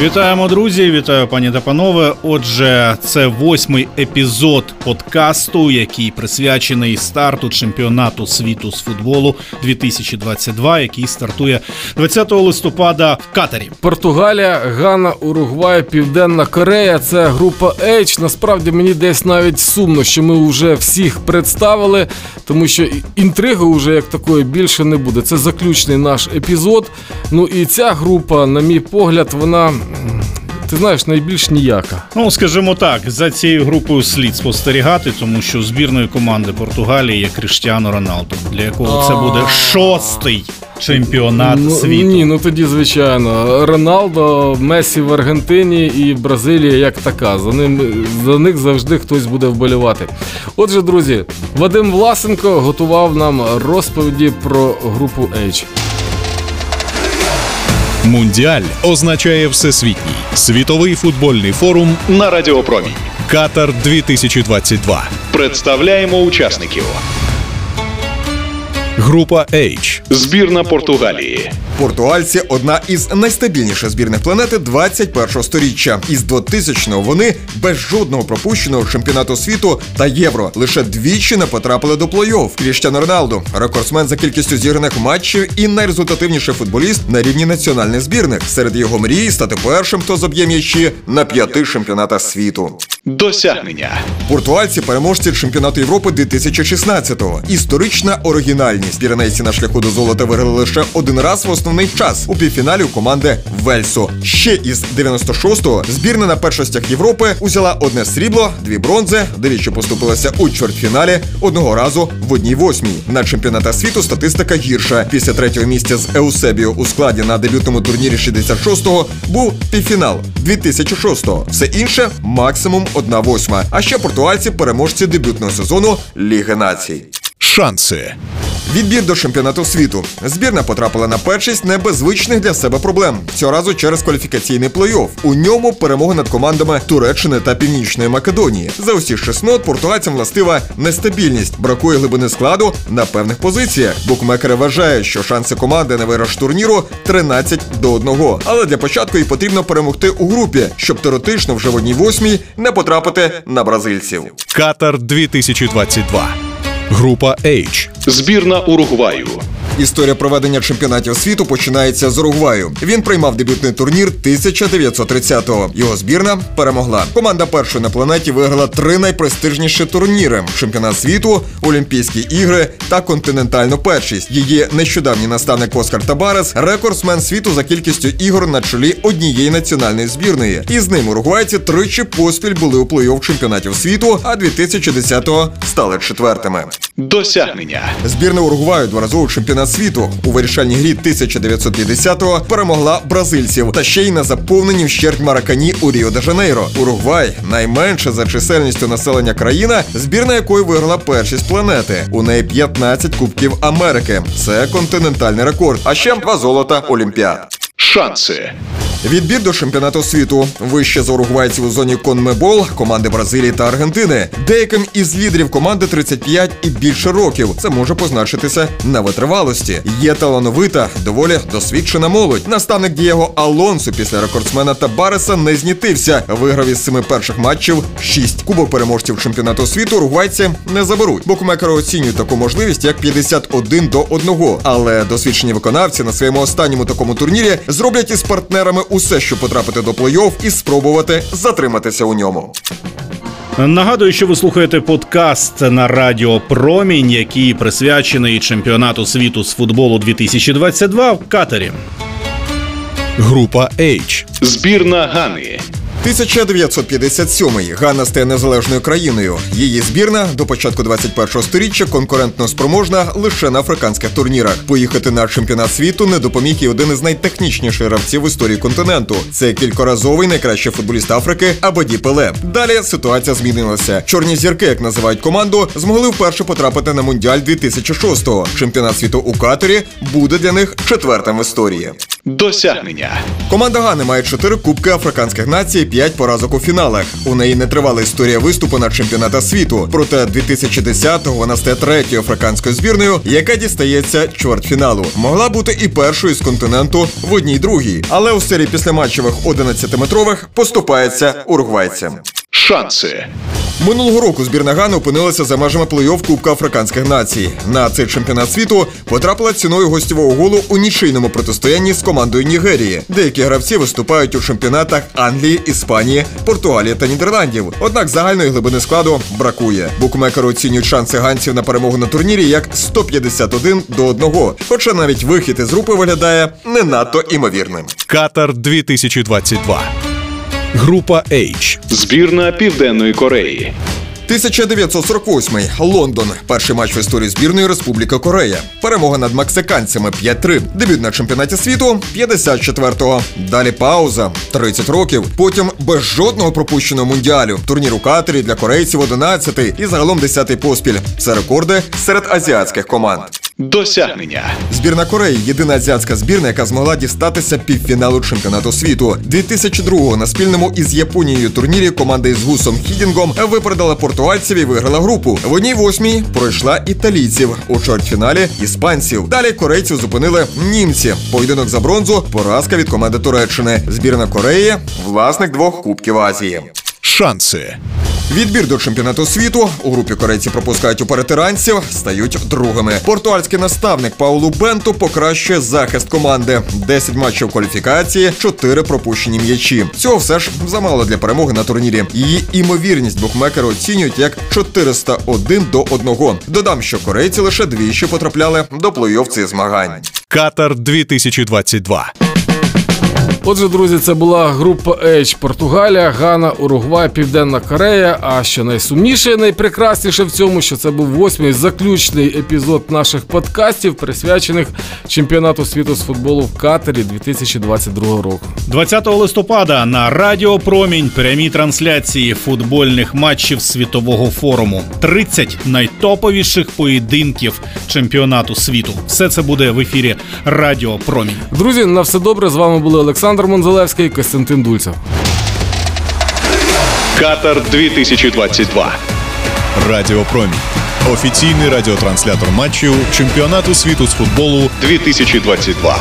Вітаємо, друзі! Вітаю, пані та панове. Отже, це восьмий епізод подкасту, який присвячений старту чемпіонату світу з футболу 2022, який стартує 20 листопада в Катарі. Португалія, Гана, Уругвай, Південна Корея. Це група H. Насправді мені десь навіть сумно, що ми вже всіх представили, тому що інтриги вже як такої більше не буде. Це заключний наш епізод. Ну і ця група, на мій погляд, вона ти знаєш, найбільш ніяка. Ну, скажімо так, за цією групою слід спостерігати, тому що збірної команди Португалії є Кріштіану Роналду, для якого це буде шостий чемпіонат ну, світу. Ні, ну тоді звичайно. Роналдо, Месі в Аргентині і Бразилія як така. За ним за них завжди хтось буде вболівати. Отже, друзі, Вадим Власенко готував нам розповіді про групу H. Мундіаль означає всесвітній світовий футбольний форум на Радіопромінь. Катар 2022. Представляємо учасників. Група H. Збірна Португалії. Португальці одна із найстабільніших збірних планети 21-го сторіччя. Із 2000-го вони без жодного пропущеного чемпіонату світу та євро лише двічі не потрапили до плей-офф. Кріштіану Роналду – рекордсмен за кількістю зіграних матчів і найрезультативніший футболіст на рівні національних збірних. Серед його мрій стати першим, хто заб'є м'ячі на п'яти чемпіонатах світу. Досягнення Португальці переможці чемпіонату Європи 2016-го. Історична оригінальність. Піренейці на шляху до золота виграли лише один раз в основний час у півфіналі у команди Вельсу. Ще із 96-го збірна на першостях Європи узяла одне срібло, дві бронзи, девічі поступилася у чвертьфіналі одного разу в одній восьмій. На чемпіонатах світу статистика гірша. Після третього місця з Еусебіо у складі на дебютному турнірі 66-го був півфінал 2006-го. Все інше максимум одна восьма. А ще португальці переможці дебютного сезону Ліги націй. Шанси. Відбір до чемпіонату світу. Збірна потрапила на першість не без звичних для себе проблем. Цього разу через кваліфікаційний плей-офф. У ньому перемоги над командами Туреччини та Північної Македонії. За усі шеснот португальцям властива нестабільність, бракує глибини складу на певних позиціях. Букмекери вважають, що шанси команди на виграш турніру 13 до 1. Але для початку їй потрібно перемогти у групі, щоб теоретично вже в одній восьмій не потрапити на бразильців. Катар 2022. Група H. Збірна Уругваю. Історія проведення чемпіонатів світу починається з Уругваю. Він приймав дебютний турнір 1930-го. Його збірна перемогла. Команда першої на планеті виграла три найпрестижніші турніри: чемпіонат світу, Олімпійські ігри та континентальну першість. Її нещодавній наставник Оскар Табарес рекордсмен світу за кількістю ігор на чолі однієї національної збірної. І з ним уругвайці тричі поспіль були у плей-офф чемпіонатів світу, а 2010-го стали четвертими. Досягнення. Збірна Уругваю дворазовий чемпіонат світу у вирішальній грі 1950-го перемогла бразильців та ще й на заповненні вщерть Маракані у Ріо де Жанейро. Уругвай найменша за чисельністю населення країна, збірна якої виграла першість планети. У неї 15 кубків Америки. Це континентальний рекорд. А ще два золота Олімпіад. Шанси. Відбір до чемпіонату світу вище за уругвайців у зоні Конмебол, команди Бразилії та Аргентини. Деяким із лідерів команди 35 і більше років. Це може позначитися на витривалості. Є талановита, доволі досвідчена молодь. Наставник Дієго Алонсо після рекордсмена Табареса не знітився. Виграв із семи перших матчів шість. Кубок переможців чемпіонату світу уругвайці не заберуть. Букмекери оцінюють таку можливість як 51 до 1. Але досвідчені виконавці на своєму останньому такому турнірі зроблять із партнерами усе, щоб потрапити до плей-офф і спробувати затриматися у ньому. Нагадую, що ви слухаєте подкаст на Радіо Промінь, який присвячений чемпіонату світу з футболу 2022 в Катарі. Група H. Збірна Гани. 1957-й Ганна стає незалежною країною. Її збірна до початку 21-го сторіччя конкурентно спроможна лише на африканських турнірах. Поїхати на чемпіонат світу не допоміг і один із найтехнічніших гравців в історії континенту. Це кількоразовий найкращий футболіст Африки Абаді Пеле. Далі ситуація змінилася. Чорні зірки, як називають команду, змогли вперше потрапити на мундіаль 2006-го. Чемпіонат світу у Катарі буде для них четвертим в історії. Досягнення. Команда Гани має 4 кубки африканських націй, 5 поразок у фіналах. У неї не тривала історія виступу на чемпіонатах світу. Проте 2010-го вона стає третьою африканською збірною, яка дістається чвертьфіналу. Могла бути і першою з континенту в одній другій, але у серії післяматчевих 11-метрових поступається уругвайцям. Шанси. Минулого року збірна Гани опинилася за межами плей-офф Кубка Африканських націй. На цей чемпіонат світу потрапила ціною гостєвого голу у нічийному протистоянні з командою Нігерії. Деякі гравці виступають у чемпіонатах Англії, Іспанії, Португалії та Нідерландів. Однак загальної глибини складу бракує. Букмекери оцінюють шанси ганців на перемогу на турнірі як 151 до 1. Хоча навіть вихід із групи виглядає не надто імовірним. Катар 2022. Група H. Збірна Південної Кореї. 1948 Лондон. Перший матч в історії збірної Республіки Корея. Перемога над мексиканцями 5-3. Дебют на чемпіонаті світу 54-го. Далі пауза 30 років. Потім без жодного пропущеного мундіалю. Турнір у Катері для корейців 11-й і загалом 10-й поспіль. Це рекорди серед азіатських команд. Досягнення. Збірна Кореї єдина азіатська збірна, яка змогла дістатися півфіналу чемпіонату світу. 2002-го на спільному із Японією турнірі команда із Гусом Хідінгом випередила португальців і виграла групу. В одній восьмій пройшла італійців у чвертьфіналі іспанців. Далі корейців зупинили німці. Поєдинок за бронзу, поразка від команди Туреччини. Збірна Кореї власник двох кубків Азії. Шанси. Відбір до чемпіонату світу у групі корейці пропускають у перетиранців, стають другими. Португальський наставник Паулу Бенту покращує захист команди. 10 матчів кваліфікації, 4 пропущені м'ячі. Цього все ж замало для перемоги на турнірі. Її імовірність букмекери оцінюють як 401 до 1. Додам, що корейці лише двічі потрапляли до плей-офф цих змагань. Катар 2022. Отже, друзі, це була група H Португалія, Гана, Уругвай, Південна Корея. А що найсумніше, найпрекрасніше в цьому, що це був восьмий заключний епізод наших подкастів, присвячених чемпіонату світу з футболу в Катері 2022 року. 20 листопада на Радіо Промінь прямі трансляції футбольних матчів світового форуму. 30 найтоповіших поєдинків чемпіонату світу. Все це буде в ефірі Радіо Промінь. Друзі, на все добре. З вами були Олександр Монзалевський Монзелевський, Костянтин Дульцев. Катар 2022. Радіо Промінь. Офіційний радіотранслятор матчів чемпіонату світу з футболу 2022.